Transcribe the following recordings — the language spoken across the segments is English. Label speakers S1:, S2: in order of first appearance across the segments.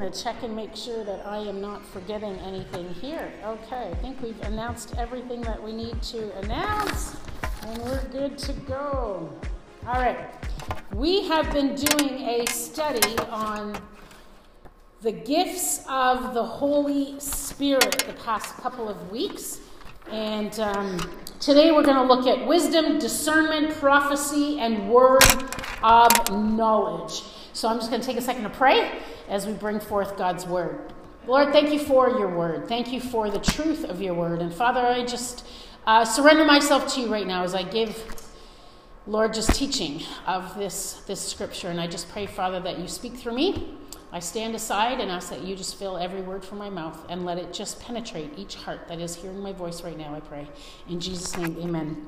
S1: I'm to check and make sure that I am not forgetting anything here. Okay, I think we've announced everything that we need to announce, and we're good to go. All right, we have been doing a study on the gifts of the Holy Spirit the past couple of weeks, and um, today we're going to look at wisdom, discernment, prophecy, and word of knowledge. So I'm just going to take a second to pray as we bring forth God's word. Lord, thank you for your word. Thank you for the truth of your word. And Father, I just uh, surrender myself to you right now as I give, Lord, just teaching of this, this scripture. And I just pray, Father, that you speak through me. I stand aside and ask that you just fill every word from my mouth and let it just penetrate each heart that is hearing my voice right now, I pray. In Jesus' name, amen.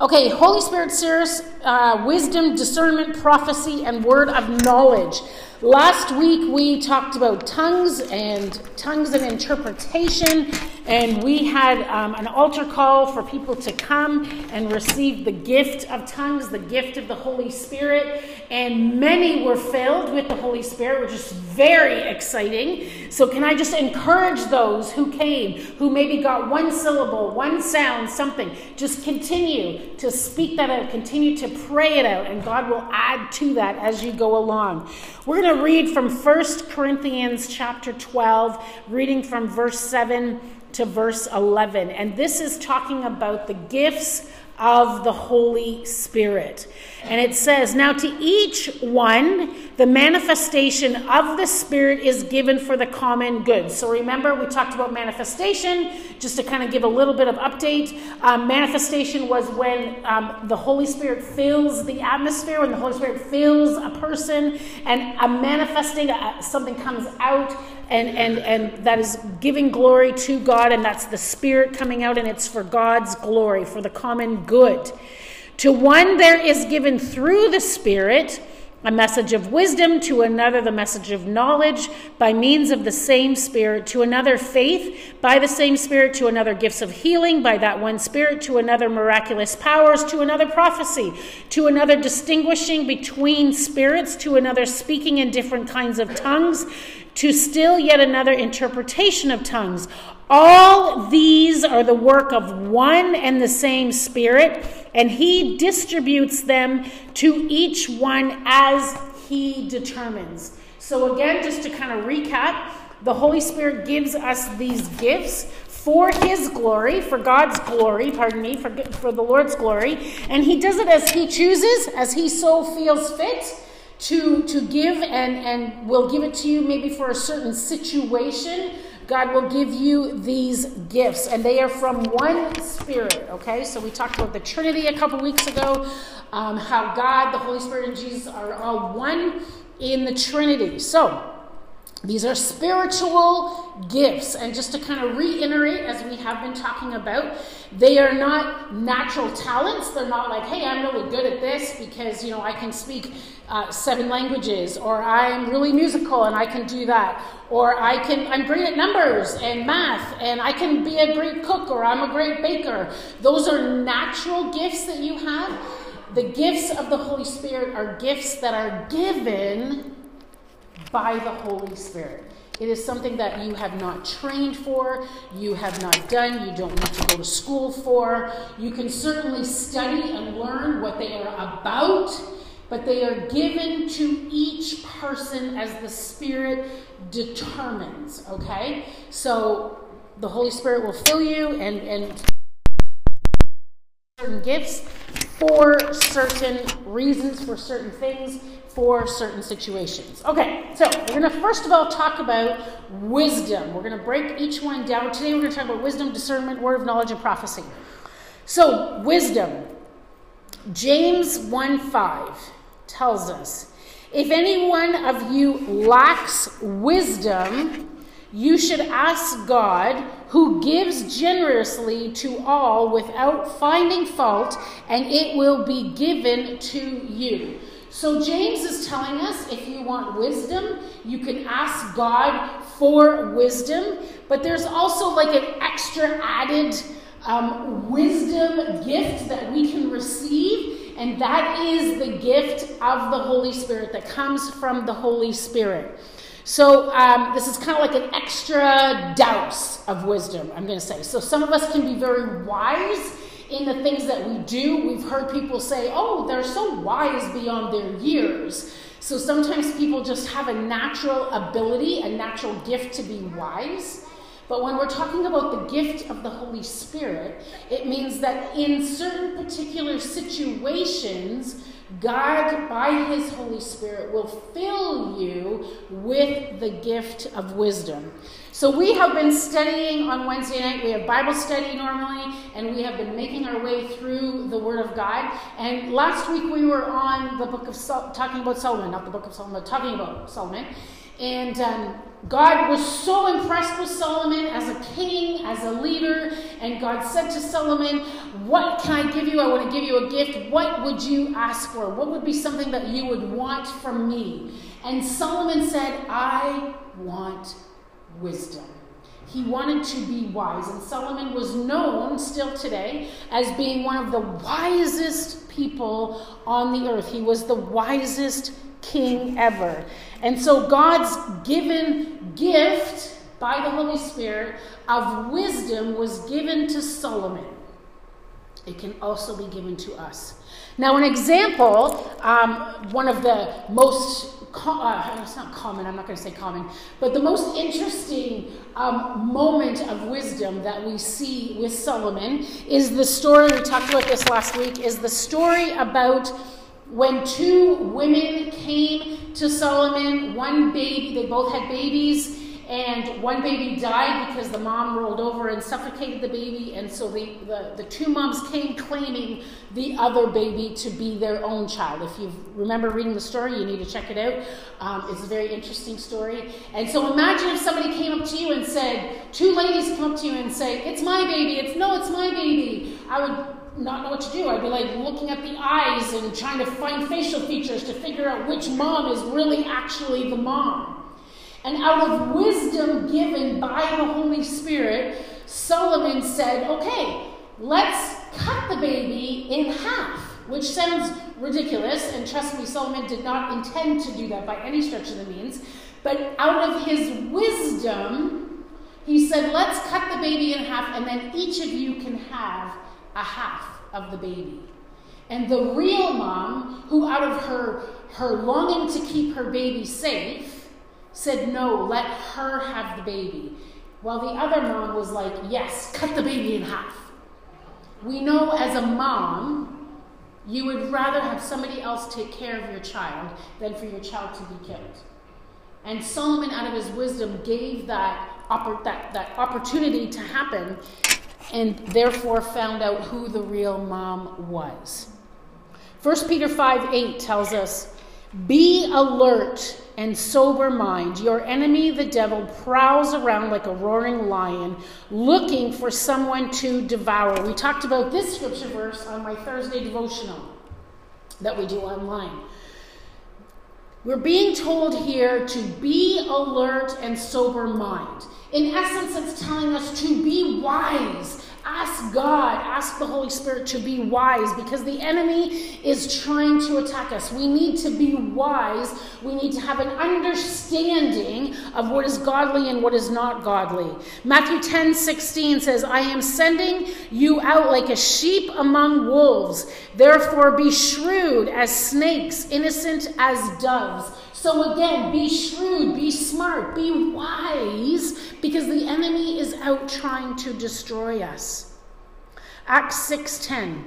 S1: Okay, Holy Spirit series, uh, wisdom, discernment, prophecy, and word of knowledge. Last week we talked about tongues and tongues and interpretation, and we had um, an altar call for people to come and receive the gift of tongues, the gift of the Holy Spirit, and many were filled with the Holy Spirit, which is very exciting. So, can I just encourage those who came, who maybe got one syllable, one sound, something, just continue to speak that out, continue to pray it out, and God will add to that as you go along. We're going to read from 1 Corinthians chapter 12, reading from verse 7 to verse 11. And this is talking about the gifts of the Holy Spirit. And it says, Now to each one, the manifestation of the Spirit is given for the common good. So remember, we talked about manifestation, just to kind of give a little bit of update. Um, manifestation was when um, the Holy Spirit fills the atmosphere, when the Holy Spirit fills a person, and a manifesting, uh, something comes out and, and, and that is giving glory to God, and that's the Spirit coming out, and it's for God's glory, for the common good. To one, there is given through the Spirit a message of wisdom, to another, the message of knowledge by means of the same Spirit, to another, faith by the same Spirit, to another, gifts of healing by that one Spirit, to another, miraculous powers, to another, prophecy, to another, distinguishing between spirits, to another, speaking in different kinds of tongues to still yet another interpretation of tongues. All these are the work of one and the same Spirit, and He distributes them to each one as He determines. So, again, just to kind of recap, the Holy Spirit gives us these gifts for His glory, for God's glory, pardon me, for, for the Lord's glory, and He does it as He chooses, as He so feels fit to, to give and, and will give it to you maybe for a certain situation. God will give you these gifts, and they are from one Spirit, okay? So we talked about the Trinity a couple weeks ago, um, how God, the Holy Spirit, and Jesus are all one in the Trinity. So, these are spiritual gifts. And just to kind of reiterate, as we have been talking about, they are not natural talents. They're not like, hey, I'm really good at this because, you know, I can speak uh, seven languages, or I'm really musical and I can do that, or I can, I'm great at numbers and math, and I can be a great cook, or I'm a great baker. Those are natural gifts that you have. The gifts of the Holy Spirit are gifts that are given by the Holy Spirit. It is something that you have not trained for, you have not done, you don't need to go to school for. You can certainly study and learn what they are about, but they are given to each person as the Spirit determines, okay? So the Holy Spirit will fill you and, and certain gifts for certain reasons, for certain things for certain situations. Okay, so we're going to first of all talk about wisdom. We're going to break each one down. Today we're going to talk about wisdom, discernment, word of knowledge, and prophecy. So, wisdom. James 1 5 tells us if any one of you lacks wisdom, you should ask God, who gives generously to all without finding fault, and it will be given to you. So James is telling us if you want wisdom, you can ask God for wisdom, but there's also like an extra added um, wisdom gift that we can receive, and that is the gift of the Holy Spirit that comes from the Holy Spirit. So um, this is kind of like an extra dose of wisdom, I'm going to say. So some of us can be very wise in the things that we do. We've heard people say, oh, they're so wise beyond their years. So sometimes people just have a natural ability, a natural gift to be wise. But when we're talking about the gift of the Holy Spirit, it means that in certain particular situations, God, by His Holy Spirit, will fill you with the gift of wisdom. So, we have been studying on Wednesday night. We have Bible study normally, and we have been making our way through the Word of God. And last week we were on the book of Sol- talking about Solomon, not the book of Solomon, but talking about Solomon. And um, God was so impressed with Solomon as a king, as a leader, and God said to Solomon, What can I give you? I want to give you a gift. What would you ask for? What would be something that you would want from me? And Solomon said, I want wisdom. He wanted to be wise, and Solomon was known still today as being one of the wisest people on the earth. He was the wisest king ever. And so God's given gift by the Holy Spirit of wisdom was given to Solomon. It can also be given to us. Now, an example, um, one of the most uh, it's not common, I'm not going to say common, but the most interesting um, moment of wisdom that we see with Solomon is the story, we talked about this last week, is the story about when two women came to Solomon, one baby, they both had babies, and one baby died because the mom rolled over and suffocated the baby, and so the, the, the two moms came claiming the other baby to be their own child. If you remember reading the story, you need to check it out. Um, it's a very interesting story. And so imagine if somebody came up to you and said, two ladies come up to you and say, It's my baby, it's no, it's my baby. I would not know what to do. I'd be like looking at the eyes and trying to find facial features to figure out which mom is really actually the mom. And out of wisdom given by the Holy Spirit, Solomon said, okay, let's cut the baby in half, which sounds ridiculous. And trust me, Solomon did not intend to do that by any stretch of the means. But out of his wisdom, he said, let's cut the baby in half, and then each of you can have a half of the baby. And the real mom, who out of her, her longing to keep her baby safe, said, No, let her have the baby. While the other mom was like, Yes, cut the baby in half. We know as a mom, you would rather have somebody else take care of your child than for your child to be killed. And Solomon, out of his wisdom, gave that, oppor- that, that opportunity to happen and therefore found out who the real mom was. 1 Peter 5 8 tells us, Be alert and sober mind. Your enemy, the devil, prowls around like a roaring lion, looking for someone to devour. We talked about this scripture verse on my Thursday devotional that we do online. We're being told here to be alert and sober mind. In essence, it's telling us to be wise. Ask God, ask the Holy Spirit to be wise because the enemy is trying to attack us. We need to be wise. We need to have an understanding of what is godly and what is not godly. Matthew 10 16 says, I am sending you out like a sheep among wolves. Therefore, be shrewd as snakes, innocent as doves. So again, be shrewd, be smart, be wise, because the enemy is out trying to destroy us. Acts 6:10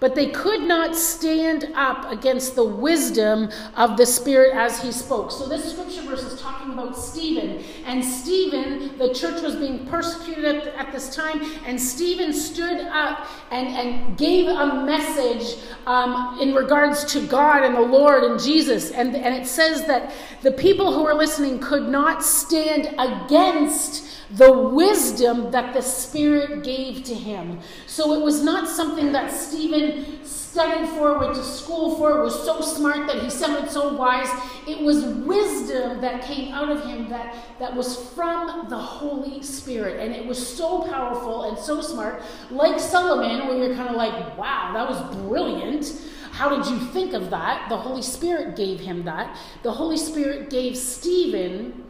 S1: but they could not stand up against the wisdom of the Spirit as he spoke. So, this scripture verse is talking about Stephen. And Stephen, the church was being persecuted at, at this time, and Stephen stood up and, and gave a message um, in regards to God and the Lord and Jesus. And, and it says that the people who were listening could not stand against the wisdom that the Spirit gave to him. So it was not something that Stephen studied for, went to school for, was so smart that he sounded so wise. It was wisdom that came out of him that, that was from the Holy Spirit. And it was so powerful and so smart. Like Solomon, where you're kind of like, wow, that was brilliant. How did you think of that? The Holy Spirit gave him that. The Holy Spirit gave Stephen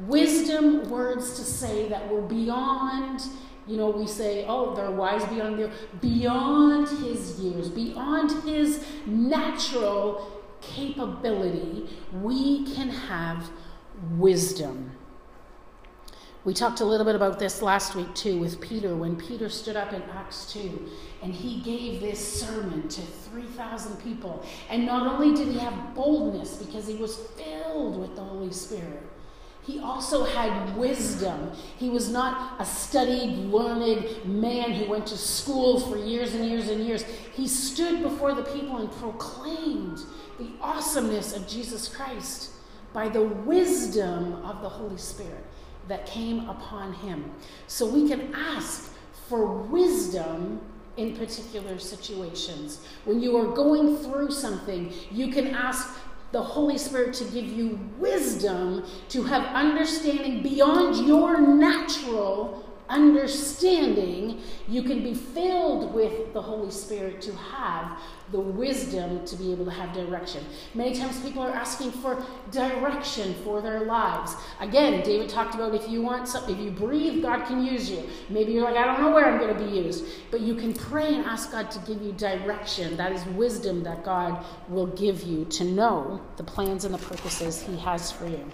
S1: wisdom words to say that were beyond you know, we say, oh, they're wise beyond their, beyond his years, beyond his natural capability, we can have wisdom. We talked a little bit about this last week too with Peter when Peter stood up in Acts 2 and he gave this sermon to 3,000 people. And not only did he have boldness because he was filled with the Holy Spirit, he also had wisdom. He was not a studied, learned man who went to school for years and years and years. He stood before the people and proclaimed the awesomeness of Jesus Christ by the wisdom of the Holy Spirit that came upon him. So we can ask for wisdom in particular situations. When you are going through something, you can ask the Holy Spirit to give you wisdom to have understanding beyond your natural understanding. You can be filled with the Holy Spirit to have the wisdom to be able to have direction. Many times people are asking for direction for their lives. Again, David talked about if you want something, if you breathe, God can use you. Maybe you're like, I don't know where I'm going to be used. But you can pray and ask God to give you direction. That is wisdom that God will give you to know the plans and the purposes He has for you.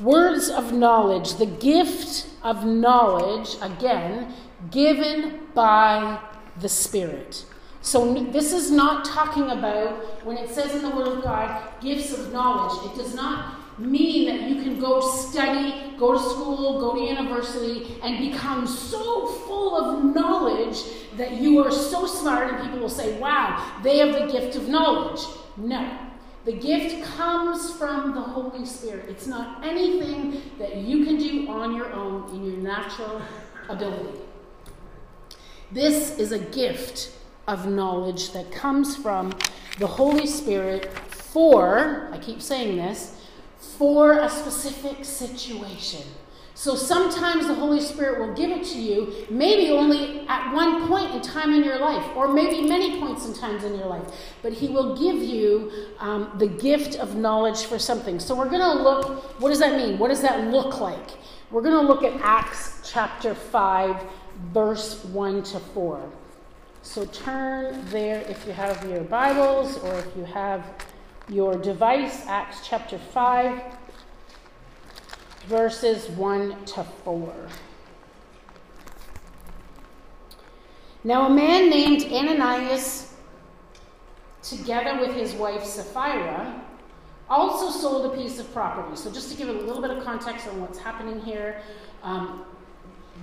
S1: Words of knowledge, the gift of knowledge, again, given by the Spirit. So, this is not talking about, when it says in the Word of God, gifts of knowledge, it does not mean that you can go study, go to school, go to university, and become so full of knowledge that you are so smart and people will say, wow, they have the gift of knowledge. No. The gift comes from the Holy Spirit. It's not anything that you can do on your own in your natural ability. This is a gift of knowledge that comes from the Holy Spirit for, I keep saying this, for a specific situation. So sometimes the Holy Spirit will give it to you, maybe only at one point in time in your life, or maybe many points in times in your life. But He will give you um, the gift of knowledge for something. So we're going to look. What does that mean? What does that look like? We're going to look at Acts chapter five, verse one to four. So turn there if you have your Bibles or if you have your device, Acts chapter 5, verses 1 to 4. Now, a man named Ananias, together with his wife Sapphira, also sold a piece of property. So, just to give a little bit of context on what's happening here, um,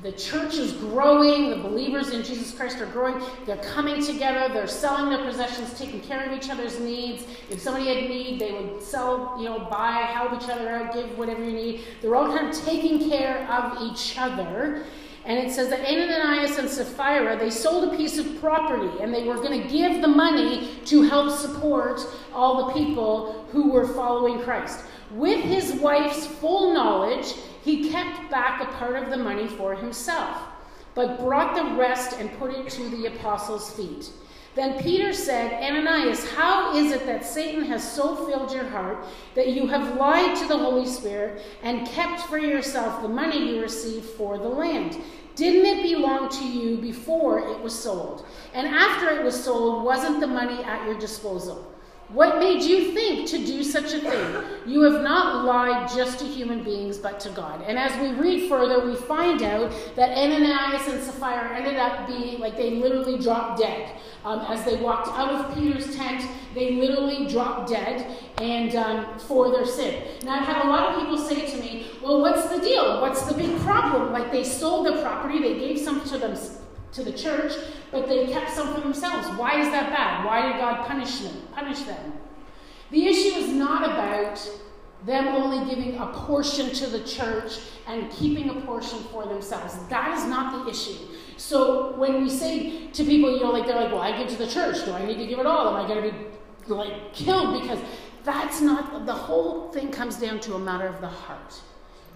S1: the church is growing, the believers in Jesus Christ are growing, they're coming together, they're selling their possessions, taking care of each other's needs. If somebody had need, they would sell, you know, buy, help each other out, give whatever you need. They're all kind of taking care of each other. And it says that Ananias and Sapphira, they sold a piece of property and they were going to give the money to help support all the people who were following Christ. With his wife's full knowledge, he kept back a part of the money for himself, but brought the rest and put it to the apostles' feet. Then Peter said, Ananias, how is it that Satan has so filled your heart that you have lied to the Holy Spirit and kept for yourself the money you received for the land? Didn't it belong to you before it was sold? And after it was sold, wasn't the money at your disposal? What made you think to do such a thing? You have not lied just to human beings, but to God. And as we read further, we find out that Ananias and Sapphira ended up being like they literally dropped dead. Um, as they walked out of Peter's tent, they literally dropped dead and um, for their sin. Now, I've had a lot of people say to me, well, what's the deal? What's the big problem? Like they sold the property, they gave some to them to the church, but they kept some for themselves. Why is that bad? Why did God punish them? Punish them? The issue is not about them only giving a portion to the church and keeping a portion for themselves. That is not the issue. So when we say to people, you know, like they're like, well, I give to the church. Do I need to give it all? Am I going to be like killed? Because that's not the whole thing comes down to a matter of the heart.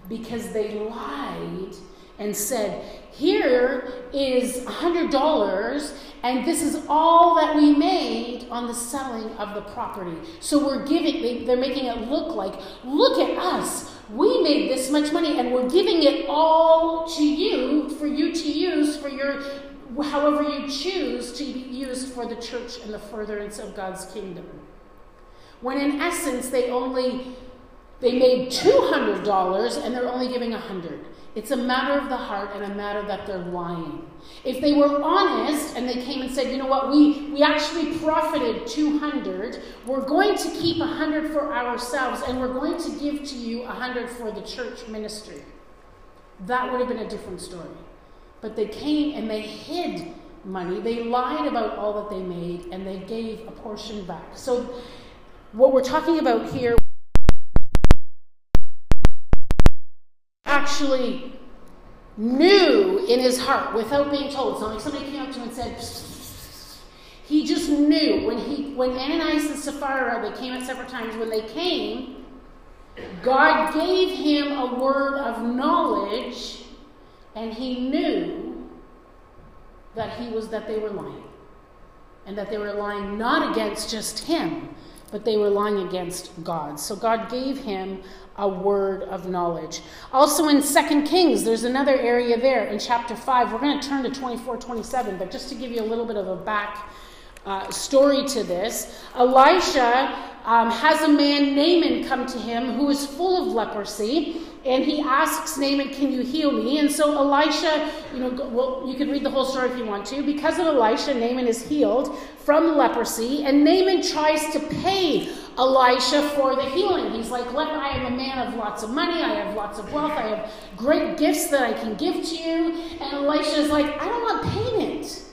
S1: Because they lied and said, Here is $100, and this is all that we made on the selling of the property. So we're giving, they, they're making it look like, look at us. We made this much money, and we're giving it all to you for you to use for your however you choose to be used for the church and the furtherance of God's kingdom. When in essence they only they made $200 and they're only giving 100. It's a matter of the heart and a matter that they're lying. If they were honest and they came and said, you know what, we, we actually profited 200, we're going to keep 100 for ourselves and we're going to give to you 100 for the church ministry, that would have been a different story. But they came and they hid money, they lied about all that they made, and they gave a portion back. So, what we're talking about here actually knew in his heart without being told. It's not like somebody came up to him and said, he just knew. When he when Ananias and Sapphira they came at separate times when they came God gave him a word of knowledge and he knew that he was that they were lying. And that they were lying not against just him but they were lying against God. So God gave him a word of knowledge. Also in Second Kings, there's another area there in chapter 5. We're going to turn to 24 27, but just to give you a little bit of a back uh, story to this, Elisha um, has a man, Naaman, come to him who is full of leprosy. And he asks Naaman, Can you heal me? And so Elisha, you know, well, you can read the whole story if you want to. Because of Elisha, Naaman is healed from leprosy. And Naaman tries to pay Elisha for the healing. He's like, Let I am a man of lots of money, I have lots of wealth, I have great gifts that I can give to you. And Elisha is like, I don't want payment.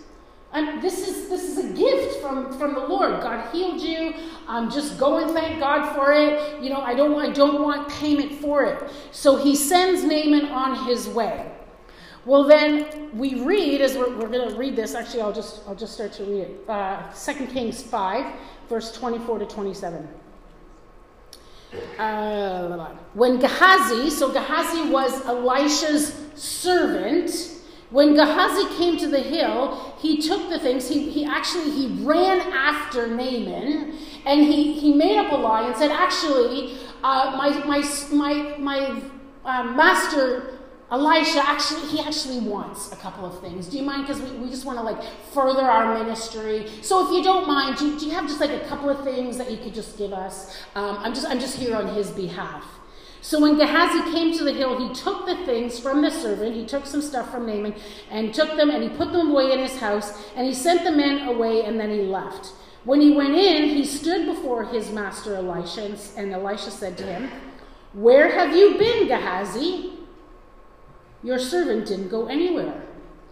S1: I'm, this is this is a gift from from the Lord. God healed you. Um, just go and thank God for it. You know, I don't I don't want payment for it. So he sends Naaman on his way. Well, then we read as we're, we're going to read this. Actually, I'll just I'll just start to read it. Uh, 2 Kings five verse 24 to 27. Uh, when Gehazi, so Gehazi was Elisha's servant, when Gehazi came to the hill, he took the things, he, he actually, he ran after Naaman, and he, he made up a lie and said, actually, uh, my, my, my, my uh, master Elisha actually, he actually wants a couple of things. Do you mind? Because we, we just want to like further our ministry. So if you don't mind, do, do you have just like a couple of things that you could just give us? Um, I'm just, I'm just here on his behalf. So when Gehazi came to the hill, he took the things from the servant. He took some stuff from Naaman and took them and he put them away in his house and he sent the men away and then he left. When he went in, he stood before his master Elisha and, Elisha said to him, Where have you been, Gehazi? Your servant didn't go anywhere.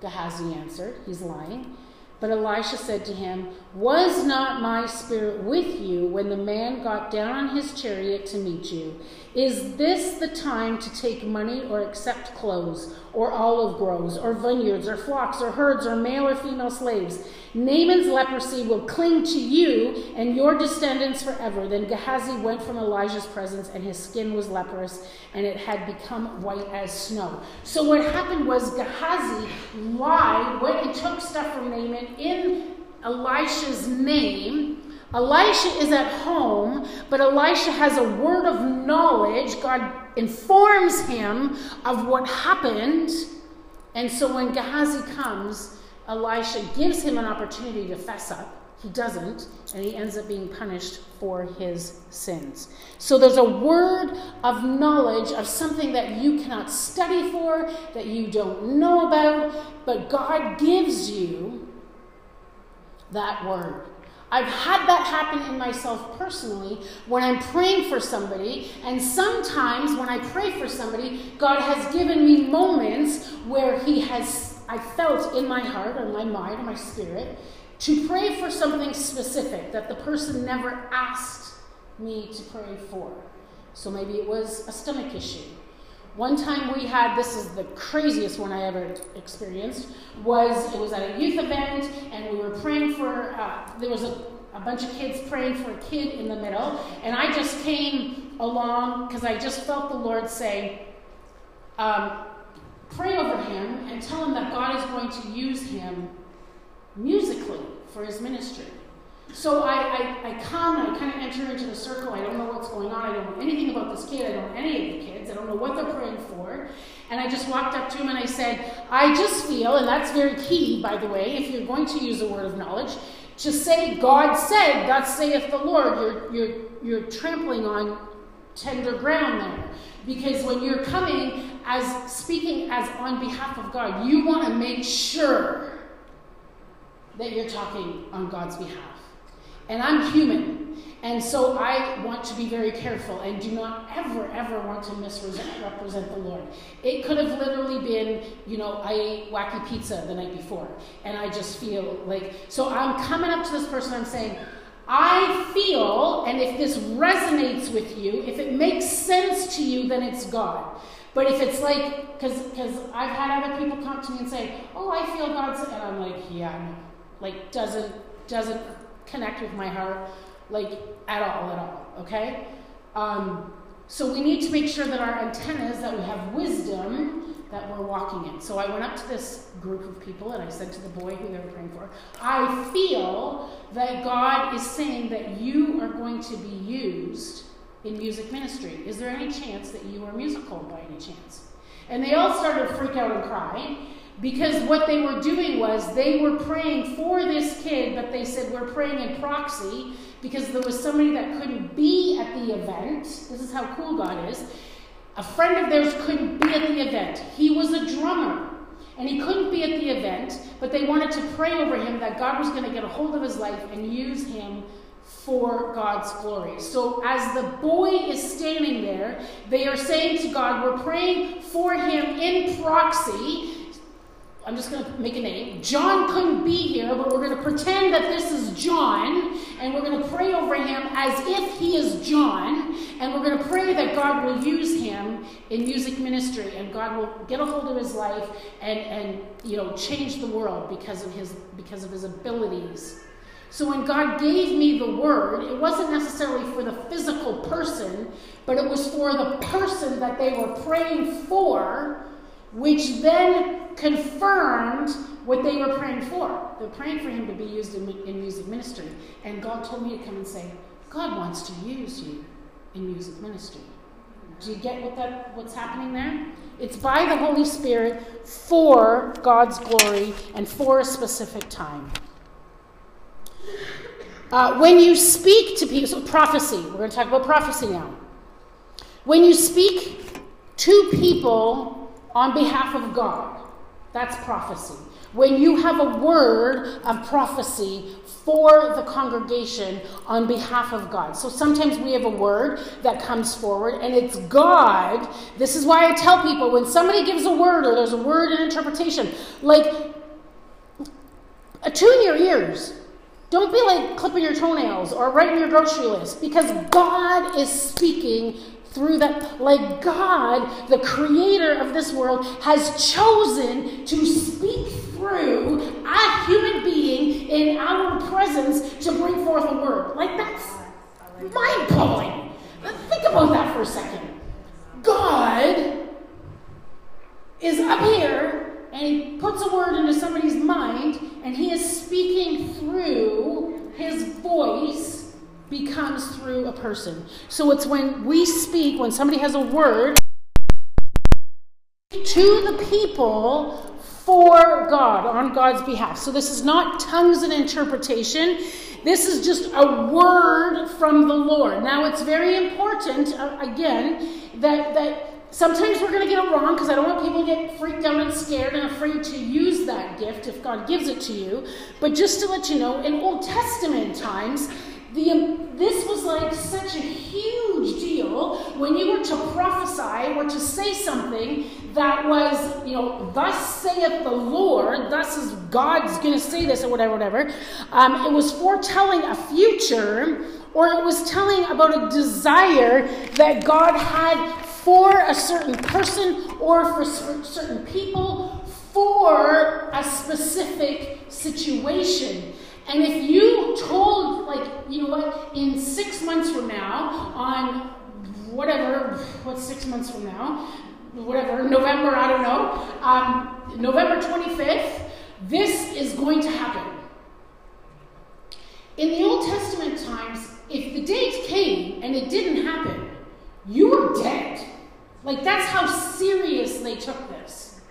S1: Gehazi answered, He's lying. But Elisha said to him, Was not my spirit with you when the man got down on his chariot to meet you? Is this the time to take money or accept clothes, or olive groves, or vineyards, or flocks, or herds, or male or female slaves? Naaman's leprosy will cling to you and your descendants forever. Then Gehazi went from Elijah's presence, and his skin was leprous, and it had become white as snow. So what happened was Gehazi lied, went and took stuff from Naaman in Elisha's name. Elisha is at home, but Elisha has a word of knowledge. God informs him of what happened. And so when Gehazi comes, Elisha gives him an opportunity to fess up. He doesn't, and he ends up being punished for his sins. So there's a word of knowledge of something that you cannot study for, that you don't know about, but God gives you that word. I've had that happen in myself personally when I'm praying for somebody, and sometimes when I pray for somebody, God has given me moments where He has I felt in my heart or my mind or my spirit to pray for something specific that the person never asked me to pray for. So maybe it was a stomach issue. One time we had, this is the craziest one I ever experienced, was it was at a youth event and we were praying for, uh, there was a, a bunch of kids praying for a kid in the middle, and I just came along because I just felt the Lord say, um, pray over him and tell him that God is going to use him musically for his ministry. So I, I, I come and I kind of enter into the circle. I don't know what's going on. I don't know anything about this kid. I don't know any of the kids. I don't know what they're praying for. And I just walked up to him and I said, I just feel, and that's very key, by the way, if you're going to use a word of knowledge, to say, God said, thus saith the Lord. You're, you're, you're trampling on tender ground there. Because when you're coming as speaking as on behalf of God, you want to make sure that you're talking on God's behalf. And I'm human. And so I want to be very careful and do not ever, ever want to misrepresent the Lord. It could have literally been, you know, I ate wacky pizza the night before. And I just feel like, so I'm coming up to this person, I'm saying, I feel, and if this resonates with you, if it makes sense to you, then it's God. But if it's like, because I've had other people come to me and say, oh, I feel God's, and I'm like, yeah. Like, doesn't, doesn't connect with my heart, like at all, at all. Okay? Um, so we need to make sure that our antennas, that we have wisdom that we're walking in. So I went up to this group of people and I said to the boy who they were praying for, I feel that God is saying that you are going to be used in music ministry. Is there any chance that you are musical by any chance? And they all started to freak out and cry. Because what they were doing was they were praying for this kid, but they said, We're praying in proxy because there was somebody that couldn't be at the event. This is how cool God is. A friend of theirs couldn't be at the event. He was a drummer. And he couldn't be at the event, but they wanted to pray over him that God was going to get a hold of his life and use him for God's glory. So, as the boy is standing there, they are saying to God, We're praying for him in proxy I'm just going to make a name. John couldn't be here, but we're going to pretend that this is John, and we're going to pray over him as if he is John, and we're going to pray that God will use him in music ministry, and God will get a hold of his life and, and you know change the world because of his because of his abilities. So when God gave me the word, it wasn't necessarily for the physical person, but it was for the person that they were praying for which then confirmed what they were praying for. They're praying for him to be used in, in music ministry. And God told me to come and say, God wants to use you in music ministry. Do you get what that, what's happening there? It's by the Holy Spirit for God's glory and for a specific time. Uh, when you speak to people, so prophecy, we're going to talk about prophecy now. When you speak to people on behalf of God. That's prophecy. When you have a word of prophecy for the congregation on behalf of God. So sometimes we have a word that comes forward and it's God. This is why I tell people when somebody gives a word or there's a word in interpretation, like attune your ears. Don't be like clipping your toenails or writing your grocery list because God is speaking through that, like God, the creator of this world, has chosen to speak through a human being in our presence to bring forth a word. Like, that's mind blowing. Think about that for a second. God is up here and he puts a word into somebody's mind and he is speaking through his voice becomes through a person. So it's when we speak, when somebody has a word to the people for God, on God's behalf. So this is not tongues and interpretation. This is just a word from the Lord. Now it's very important, uh, again, that, that sometimes we're going to get it wrong because I don't want people to get freaked out and scared and afraid to use that gift if God gives it to you. But just to let you know, in Old Testament times, the, um, this was like such a huge deal when you were to prophesy or to say something that was, you know, thus saith the Lord, thus is God's going to say this or whatever, whatever. Um, it was foretelling a future or it was telling about a desire that God had for a certain person or for certain people for a specific situation. And if you told, like, you know what, in six months from now, on whatever, what's six months from now, whatever, November, I don't know, um, November 25th, this is going to happen. In the Old Testament times, if the date came and it didn't happen, you were dead. Like, that's how serious they took this.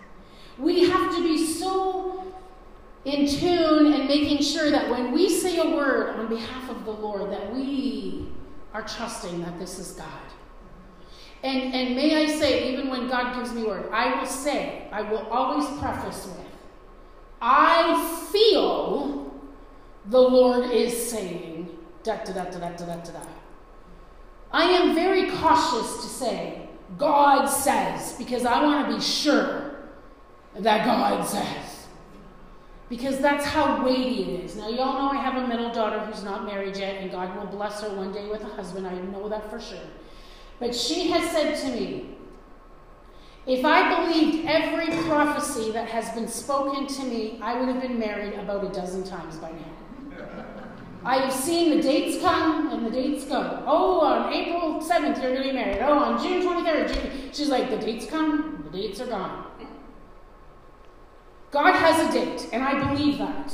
S1: We have to be so in tune and making sure that when we say a word on behalf of the Lord, that we are trusting that this is God. And, and may I say, even when God gives me word, I will say, I will always preface with, I feel the Lord is saying, da da da da da da da da. I am very cautious to say, God says, because I want to be sure that God says. Because that's how weighty it is. Now, y'all know I have a middle daughter who's not married yet, and God will bless her one day with a husband. I know that for sure. But she has said to me, if I believed every prophecy that has been spoken to me, I would have been married about a dozen times by now. I have seen the dates come and the dates go. Oh, on April 7th, you're going to be married. Oh, on June 23rd. June. She's like, the dates come, the dates are gone. God has a date, and I believe that.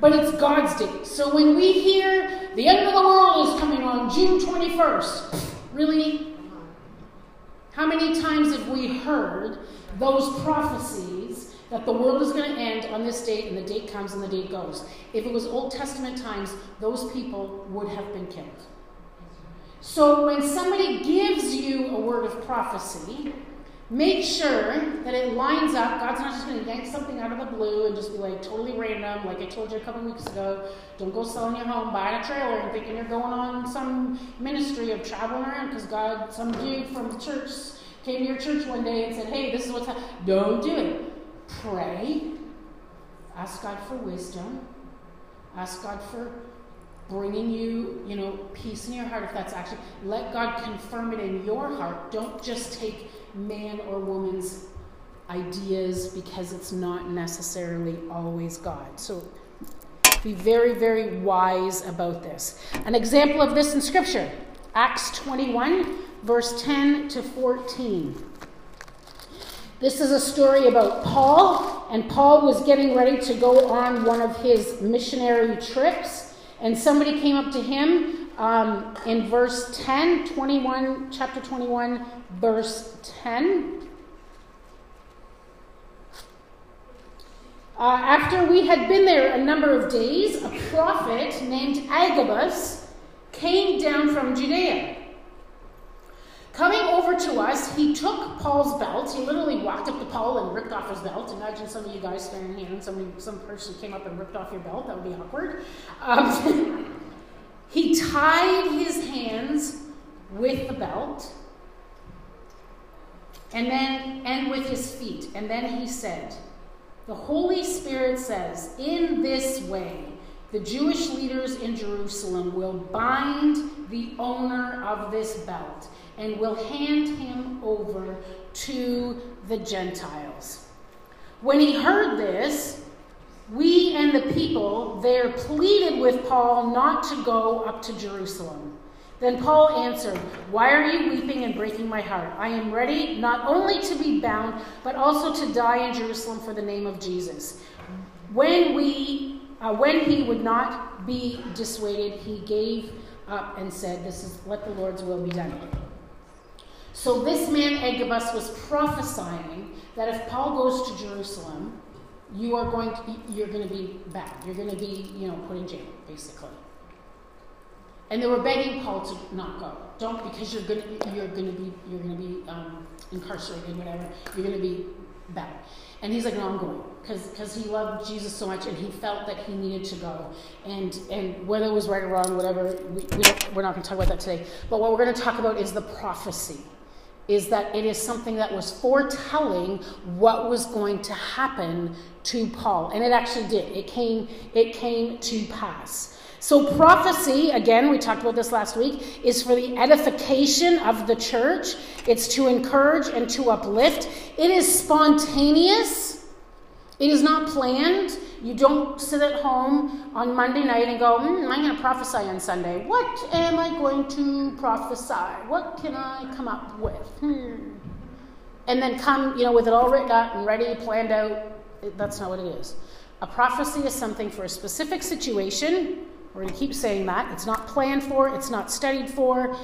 S1: But it's God's date. So when we hear the end of the world is coming on June 21st, really? How many times have we heard those prophecies that the world is going to end on this date and the date comes and the date goes? If it was Old Testament times, those people would have been killed. So when somebody gives you a word of prophecy, make sure that it lines up. God's not just going to yank something out of the blue and just be like totally random, like I told you a couple weeks ago. Don't go selling your home, buying a trailer, and thinking you're going on some ministry of traveling around because God, some dude from the church came to your church one day and said, Hey, this is what's happening. Don't do it. Pray. Ask God for wisdom. Ask God for bringing you, you know, peace in your heart if that's actually. Let God confirm it in your heart. Don't just take man or woman's ideas because it's not necessarily always God. So be very, very wise about this. An example of this in Scripture Acts 21, verse 10 to 14. This is a story about Paul, and Paul was getting ready to go on one of his missionary trips, and somebody came up to him um, in verse 10, 21, chapter 21, verse 10. Uh, after we had been there a number of days, a prophet named Agabus came down from Judea. Coming over to us, he took Paul's belt. He literally walked up to Paul and ripped off his belt. Imagine some of you guys standing here and somebody, some person came up and ripped off your belt. That would be awkward. Um, he tied his hands with the belt and then and with his feet. And then he said, The Holy Spirit says, In this way, the Jewish leaders in Jerusalem will bind the owner of this belt and will hand him over to the Gentiles. When he heard this, we and the people there pleaded with Paul not to go up to Jerusalem. Then Paul answered, Why are you weeping and breaking my heart? I am ready not only to be bound, but also to die in Jerusalem for the name of Jesus. When, we, uh, when he would not be dissuaded, he gave up and said, This is let the Lord's will be done. So this man Agabus was prophesying that if Paul goes to Jerusalem, you are going to, you're going to be bad. You're going to be, you know, put in jail, basically. And they were begging Paul to not go. Don't because you're going to you're going to be you're going to be um, incarcerated, whatever. You're going to be bad. And he's like, no, I'm going because he loved Jesus so much and he felt that he needed to go. And and whether it was right or wrong, whatever, we, we we're not going to talk about that today. But what we're going to talk about is the prophecy. Is that it is something that was foretelling what was going to happen to Paul, and it actually did. It came. It came to pass. So, prophecy, again, we talked about this last week, is for the edification of the church. It's to encourage and to uplift. It is spontaneous, it is not planned. You don't sit at home on Monday night and go, mm, I'm going to prophesy on Sunday. What am I going to prophesy? What can I come up with? Hmm. and then come, you know, with it all written out and ready, planned out. That's not what it is. A prophecy is something for a specific situation. We're going to keep saying that. It's not planned for, it's not studied for.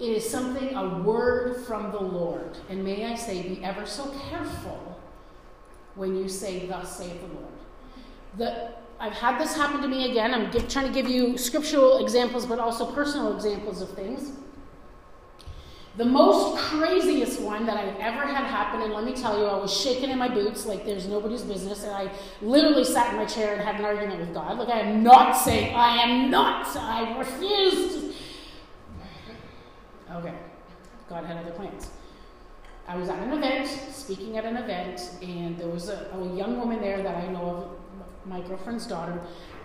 S1: It is something, a word from the Lord. And may I say, be ever so careful when you say, Thus saith the Lord. The, I've had this happen to me again. I'm give, trying to give you scriptural examples, but also personal examples of things. The most craziest one that I've ever had happen, and let me tell you, I was shaking in my boots like there's nobody's business, and I literally sat in my chair and had an argument with God. Like, I am not saying, I am not, I refuse Okay, God had other plans. I was at an event, speaking at an event, and there was a, a young woman there that I know of, my girlfriend's daughter,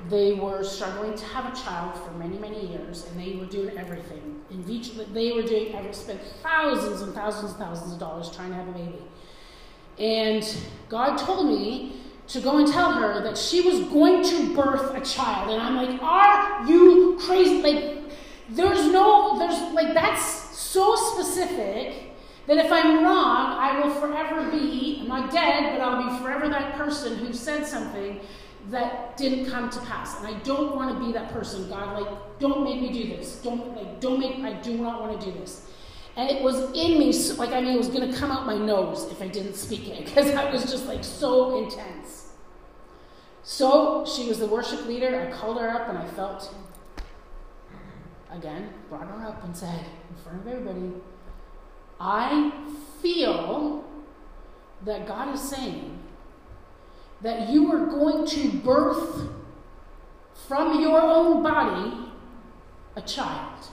S1: they were struggling to have a child for many, many years, and they were doing everything. In vitro, they were doing, I spent thousands and thousands and thousands of dollars trying to have a baby. And God told me to go and tell her that she was going to birth a child. And I'm like, are you crazy? Like, there's no, there's like, that's so specific that if I'm wrong, I will forever be, I'm not dead, but I'll be forever that person who said something that didn't come to pass. And I don't want to be that person. God, like, don't make me do this. Don't like, don't make. I do not want to do this. And it was in me, like I mean, it was going to come out my nose if I didn't speak it because that was just like so intense. So she was the worship leader. I called her up and I felt, again, brought her up and said in front of everybody, I feel that God is saying that you are going to birth from your own body a child.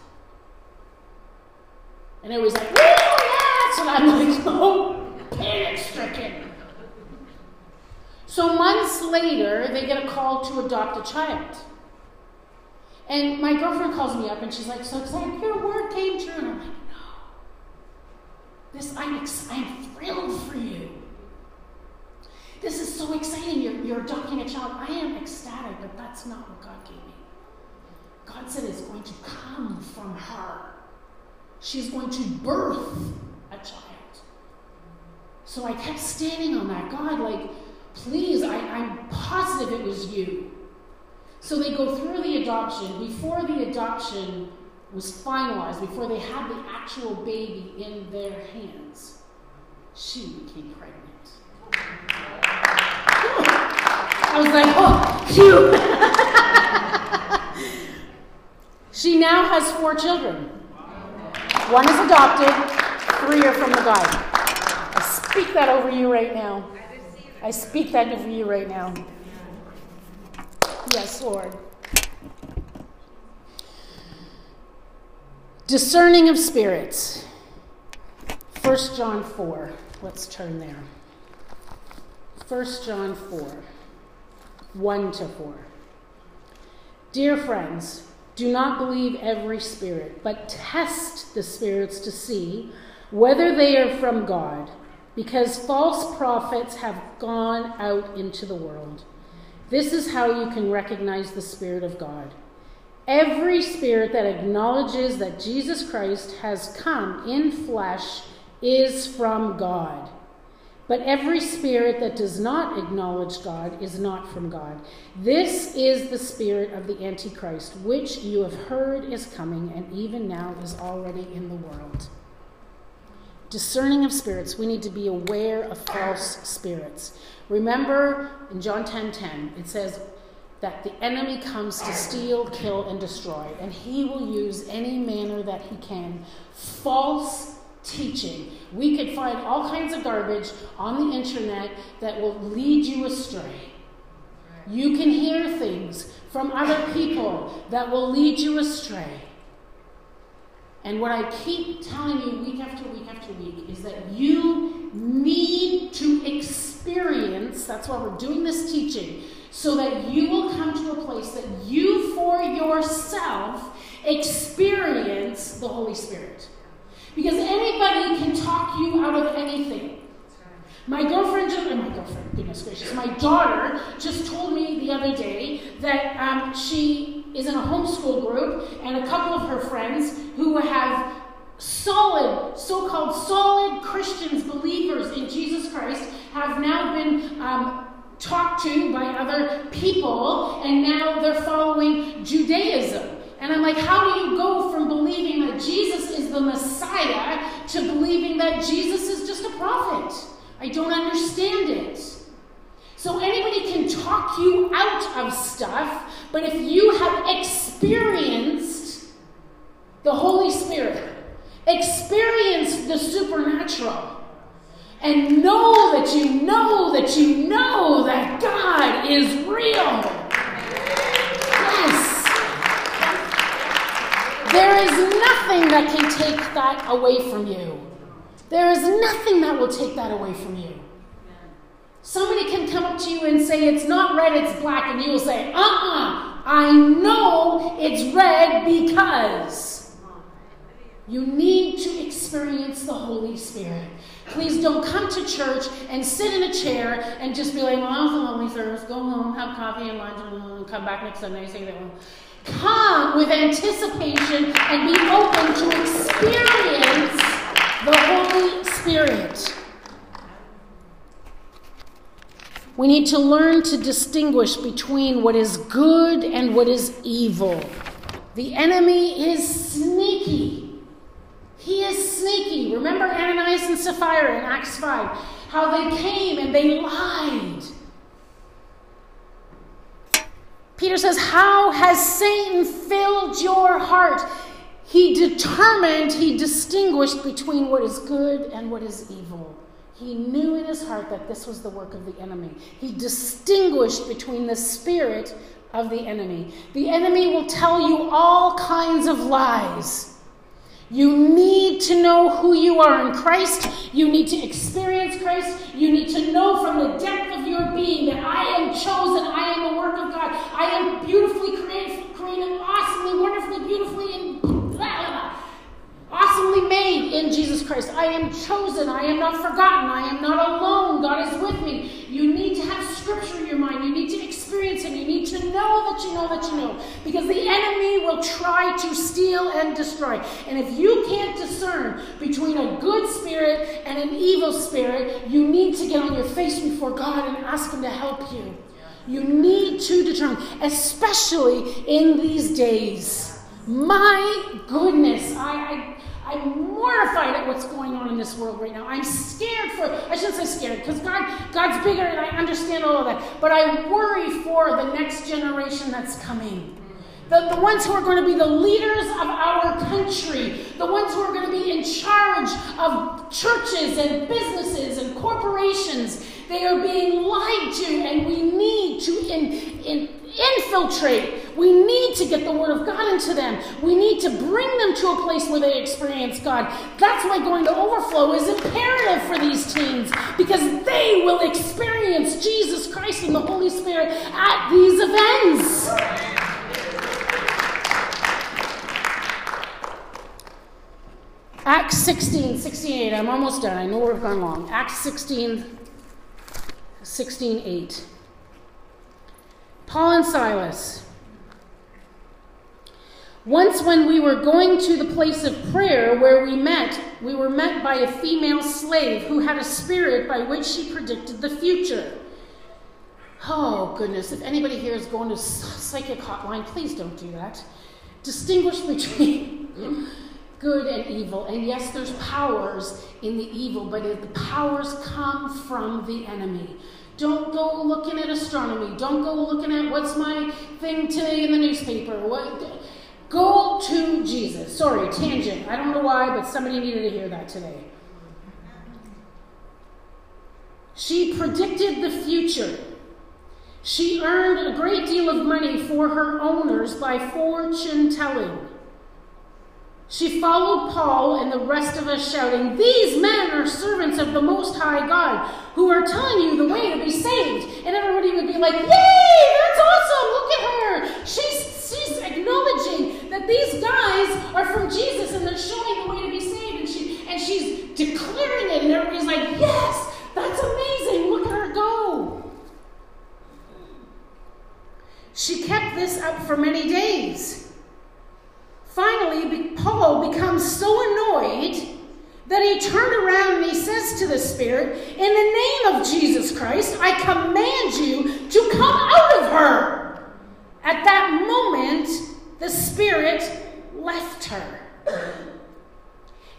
S1: And it was like, yes! And I'm like, oh, panic stricken. So months later, they get a call to adopt a child. And my girlfriend calls me up and she's like, so excited, your word came true. And I'm like, no. This, I'm, ex- I'm thrilled for you. This is so exciting. You're, you're adopting a child. I am ecstatic, but that's not what God gave me. God said it's going to come from her. She's going to birth a child. So I kept standing on that. God, like, please, I, I'm positive it was you. So they go through the adoption. Before the adoption was finalized, before they had the actual baby in their hands, she became pregnant. I was like, oh, phew. she now has four children. One is adopted, three are from the guy. I speak that over you right now. I speak that over you right now. Yes, Lord. Discerning of spirits. 1 John 4. Let's turn there. 1 John 4. 1 to 4. Dear friends, do not believe every spirit, but test the spirits to see whether they are from God, because false prophets have gone out into the world. This is how you can recognize the Spirit of God. Every spirit that acknowledges that Jesus Christ has come in flesh is from God. But every spirit that does not acknowledge God is not from God. This is the spirit of the Antichrist, which you have heard is coming and even now is already in the world. Discerning of spirits, we need to be aware of false spirits. Remember in John 10:10, 10, 10, it says that the enemy comes to steal, kill, and destroy, and he will use any manner that he can. False teaching. We could find all kinds of garbage on the internet that will lead you astray. You can hear things from other people that will lead you astray. And what I keep telling you week after week after week is that you need to experience, that's why we're doing this teaching, so that you will come to a place that you for yourself experience the Holy Spirit. Because anybody can talk you out of anything. My girlfriend, just, my girlfriend, goodness gracious, my daughter just told me the other day that um, she is in a homeschool group and a couple of her friends who have solid, so called solid Christians, believers in Jesus Christ, have now been um, talked to by other people and now they're following Judaism. And I'm like, how do you go from believing that Jesus is the Messiah to believing that Jesus is just a prophet? I don't understand it. So anybody can talk you out of stuff, but if you have experienced the Holy Spirit, experienced the supernatural, and know that you know that you know that God is real. There is nothing that can take that away from you. There is nothing that will take that away from you. Somebody can come up to you and say, It's not red, it's black, and you will say, Uh uh I know it's red because. You need to experience the Holy Spirit. Please don't come to church and sit in a chair and just be like, well, I was a lonely service, go home, have coffee and lunch, and come back next Sunday, say that one. Come with anticipation and be open to experience the Holy Spirit. We need to learn to distinguish between what is good and what is evil. The enemy is sneaky. He is sneaky. Remember Ananias and Sapphira in Acts 5, how they came and they lied. Peter says, How has Satan filled your heart? He determined, he distinguished between what is good and what is evil. He knew in his heart that this was the work of the enemy. He distinguished between the spirit of the enemy. The enemy will tell you all kinds of lies. You need to know who you are in Christ. You need to experience Christ. You need to know from the depth of your being that I am chosen. I am the work of God. I am beautifully created, created awesomely, wonderfully, beautifully, and. Awesomely made in Jesus Christ. I am chosen. I am not forgotten. I am not alone. God is with me. You need to have scripture in your mind. You need to experience Him. You need to know that you know that you know. Because the enemy will try to steal and destroy. And if you can't discern between a good spirit and an evil spirit, you need to get on your face before God and ask Him to help you. You need to determine, especially in these days. My goodness, I, I I'm mortified at what's going on in this world right now. I'm scared for, I shouldn't say scared, because God, God's bigger and I understand all of that. But I worry for the next generation that's coming. The, the ones who are going to be the leaders of our country, the ones who are going to be in charge of churches and businesses and corporations. They are being lied to, and we need to in, in, infiltrate. We need to get the Word of God into them. We need to bring them to a place where they experience God. That's why going to overflow is imperative for these teens because they will experience Jesus Christ and the Holy Spirit at these events. Acts 16, 68. I'm almost done. I know we've gone long. Acts 16, 16, 8. Paul and Silas. Once, when we were going to the place of prayer where we met, we were met by a female slave who had a spirit by which she predicted the future. Oh, goodness. If anybody here is going to psychic hotline, please don't do that. Distinguish between good and evil. And yes, there's powers in the evil, but the powers come from the enemy. Don't go looking at astronomy. Don't go looking at what's my thing today in the newspaper. What? Go to Jesus. Sorry, tangent. I don't know why, but somebody needed to hear that today. She predicted the future. She earned a great deal of money for her owners by fortune telling. She followed Paul and the rest of us, shouting, These men are servants of the Most High God, who are telling you the way to be saved. And everybody would be like, Yay, that's awesome! Look at her! She's, she's acknowledging that these guys are from Jesus and they're showing the way to be saved. And, she, and she's declaring it, and everybody's like, Yes, that's amazing! Look at her go! She kept this up for many days. Finally, Paul becomes so annoyed that he turned around and he says to the spirit, in the name of Jesus Christ, I command you to come out of her. At that moment, the spirit left her.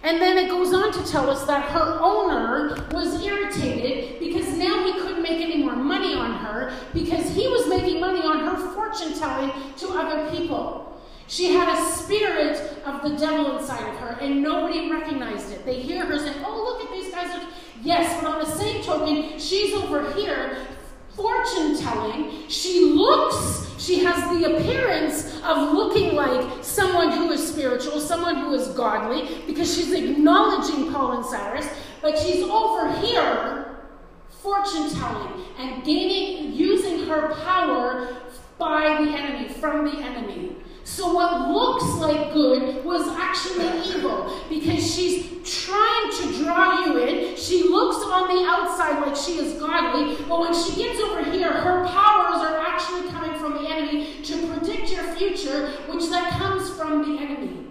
S1: And then it goes on to tell us that her owner was irritated because now he couldn't make any more money on her because he was making money on her fortune telling to other people. She had a spirit of the devil inside of her, and nobody recognized it. They hear her say, Oh, look at these guys. Yes, but on the same token, she's over here fortune telling. She looks, she has the appearance of looking like someone who is spiritual, someone who is godly, because she's acknowledging Paul and Silas, but she's over here fortune telling and gaining, using her power by the enemy, from the enemy. So, what looks like good was actually evil because she's trying to draw you in. She looks on the outside like she is godly, but when she gets over here, her powers are actually coming from the enemy to predict your future, which that comes from the enemy.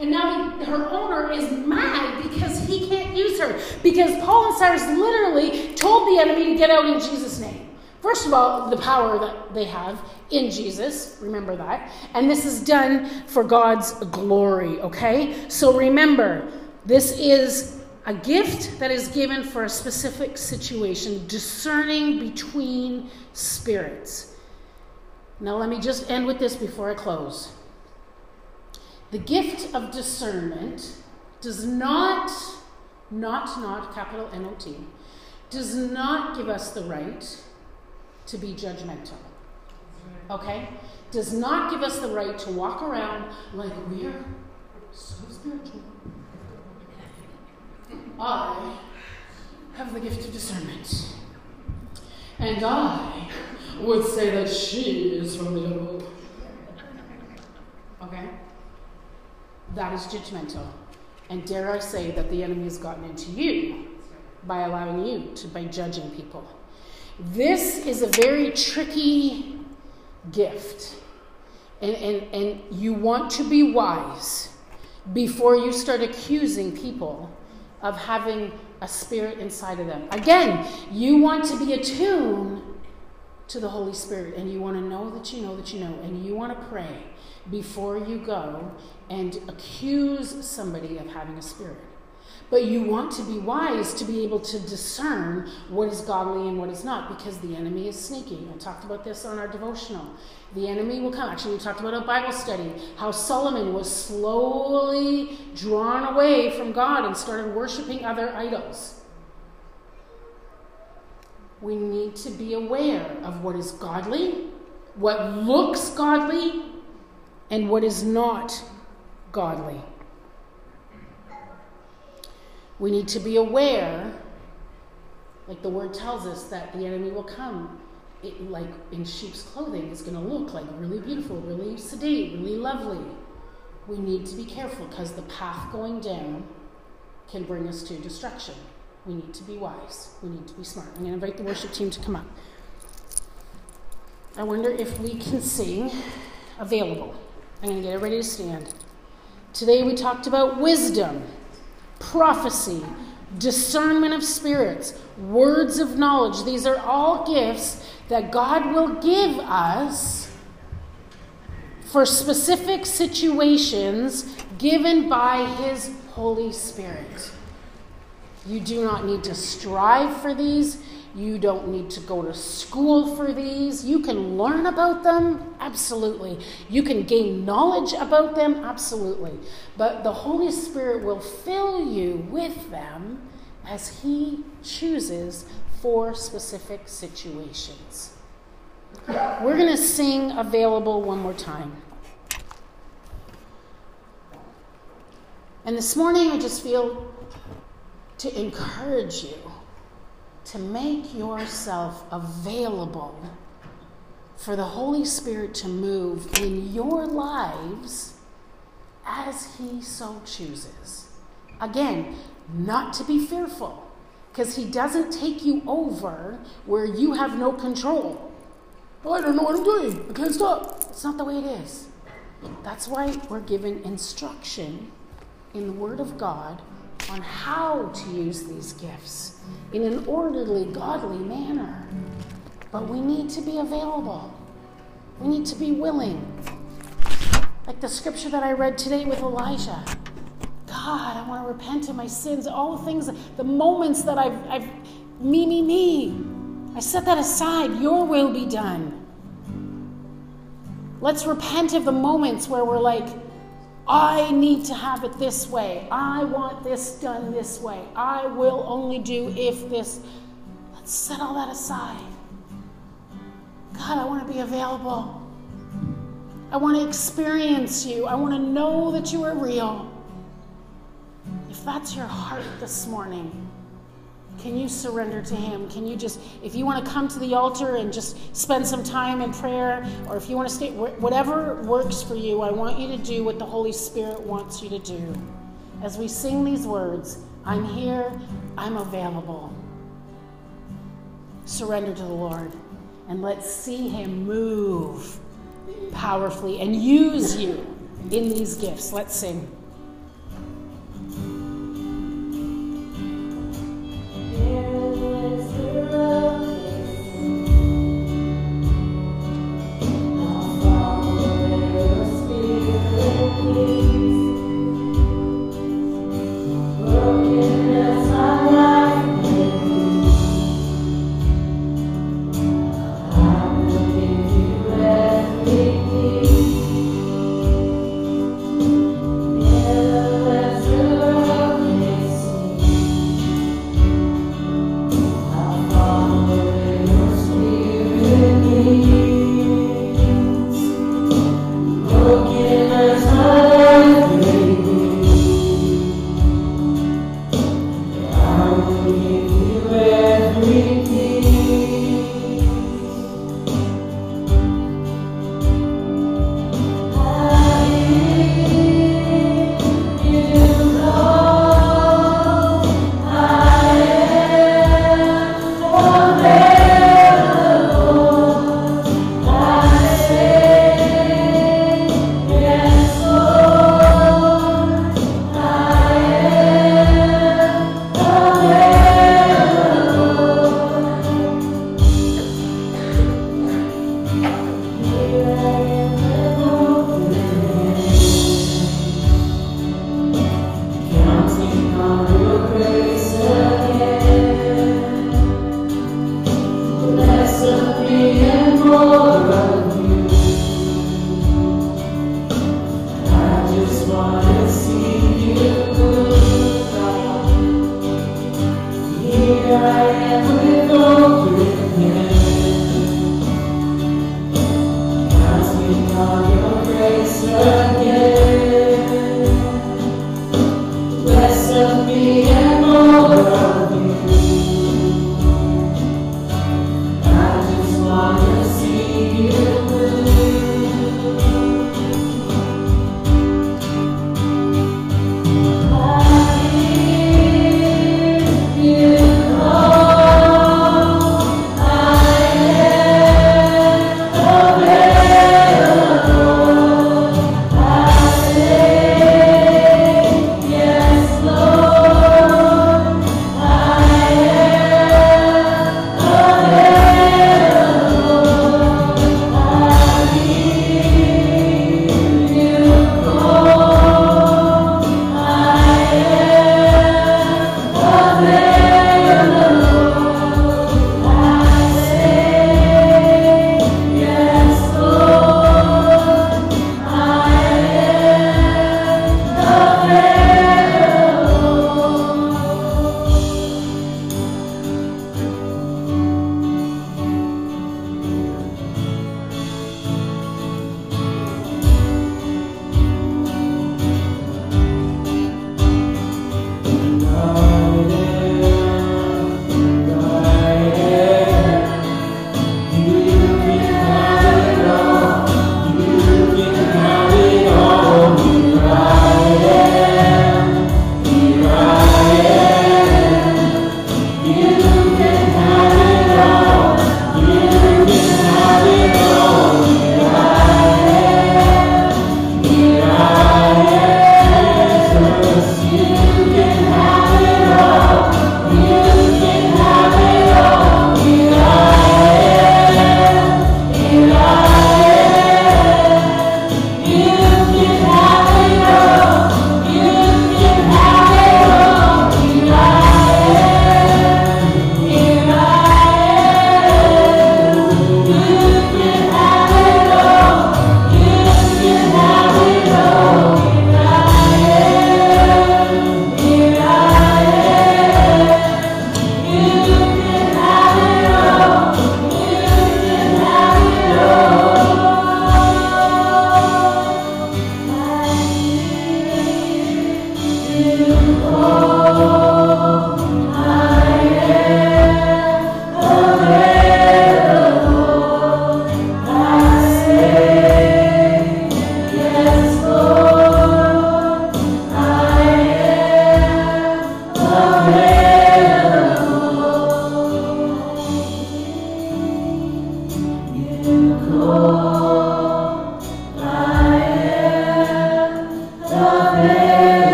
S1: And now the, her owner is mad because he can't use her. Because Paul and Silas literally told the enemy to get out in Jesus' name. First of all, the power that they have in Jesus, remember that. And this is done for God's glory, okay? So remember, this is a gift that is given for a specific situation, discerning between spirits. Now, let me just end with this before I close. The gift of discernment does not, not, not, capital N O T, does not give us the right to be judgmental. Okay? Does not give us the right to walk around like we are so spiritual. I have the gift of discernment. And I would say that she is from the devil. Okay? That is judgmental. And dare I say that the enemy has gotten into you by allowing you to, by judging people. This is a very tricky gift. And, and, and you want to be wise before you start accusing people of having a spirit inside of them. Again, you want to be attuned to the Holy Spirit and you want to know that you know that you know, and you want to pray before you go and accuse somebody of having a spirit. But you want to be wise to be able to discern what is godly and what is not because the enemy is sneaky. I talked about this on our devotional. The enemy will come. Actually, we talked about a Bible study how Solomon was slowly drawn away from God and started worshiping other idols. We need to be aware of what is godly, what looks godly, and what is not godly. We need to be aware, like the word tells us, that the enemy will come. It, like in sheep's clothing, is going to look like really beautiful, really sedate, really lovely. We need to be careful because the path going down can bring us to destruction. We need to be wise. We need to be smart. I'm going to invite the worship team to come up. I wonder if we can sing available. I'm going to get everybody to stand. Today we talked about wisdom prophecy, discernment of spirits, words of knowledge. These are all gifts that God will give us for specific situations given by His Holy Spirit. You do not need to strive for these. You don't need to go to school for these. You can learn about them, absolutely. You can gain knowledge about them, absolutely. But the Holy Spirit will fill you with them as He chooses for specific situations. We're going to sing Available one more time. And this morning, I just feel to encourage you to make yourself available for the Holy Spirit to move in your lives as He so chooses. Again, not to be fearful, because He doesn't take you over where you have no control. I don't know what I'm doing. I can't stop. It's not the way it is. That's why we're given instruction in the Word of God
S2: on how to use these gifts in an orderly, godly manner. But we need to be available. We need to be willing. Like the scripture that I read today with Elijah. God, I want to repent of my sins, all the things, the moments that I've, I've me, me, me. I set that aside. Your will be done. Let's repent of the moments where we're like, I need to have it this way. I want this done this way. I will only do if this. Let's set all that aside. God, I want to be available. I want to experience you. I want to know that you are real. If that's your heart this morning, can you surrender to Him? Can you just, if you want to come to the altar and just spend some time in prayer, or if you want to stay, whatever works for you, I want you to do what the Holy Spirit wants you to do. As we sing these words, I'm here, I'm available. Surrender to the Lord, and let's see Him move powerfully and use you in these gifts. Let's sing.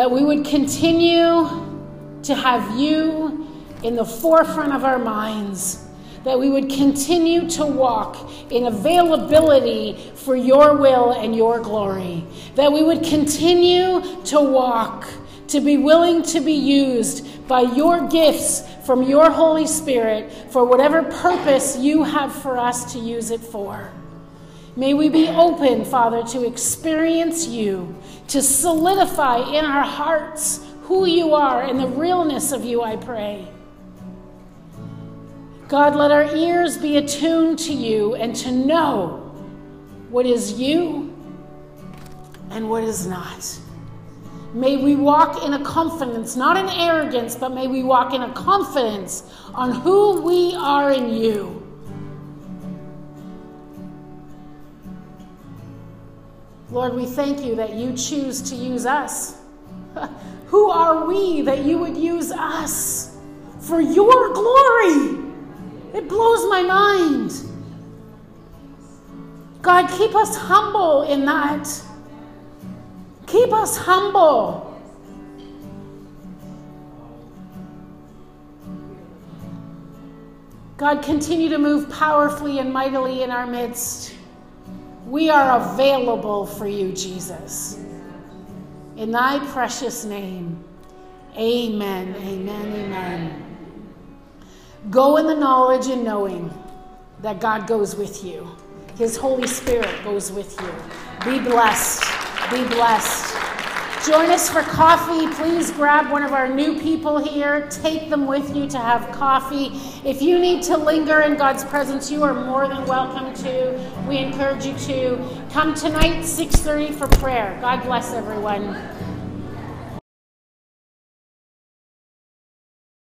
S1: That we would continue to have you in the forefront of our minds, that we would continue to walk in availability for your will and your glory, that we would continue to walk, to be willing to be used by your gifts from your Holy Spirit for whatever purpose you have for us to use it for. May we be open, Father, to experience you, to solidify in our hearts who you are and the realness of you, I pray. God, let our ears be attuned to you and to know what is you and what is not. May we walk in a confidence, not in arrogance, but may we walk in a confidence on who we are in you. Lord, we thank you that you choose to use us. Who are we that you would use us for your glory? It blows my mind. God, keep us humble in that. Keep us humble. God, continue to move powerfully and mightily in our midst. We are available for you, Jesus. In thy precious name, amen, amen, amen. Go in the knowledge and knowing that God goes with you, His Holy Spirit goes with you. Be blessed. Be blessed. Join us for coffee. Please grab one of our new people here. Take them with you to have coffee. If you need to linger in God's presence, you are more than welcome to. We encourage you to come tonight 6:30 for prayer. God bless everyone.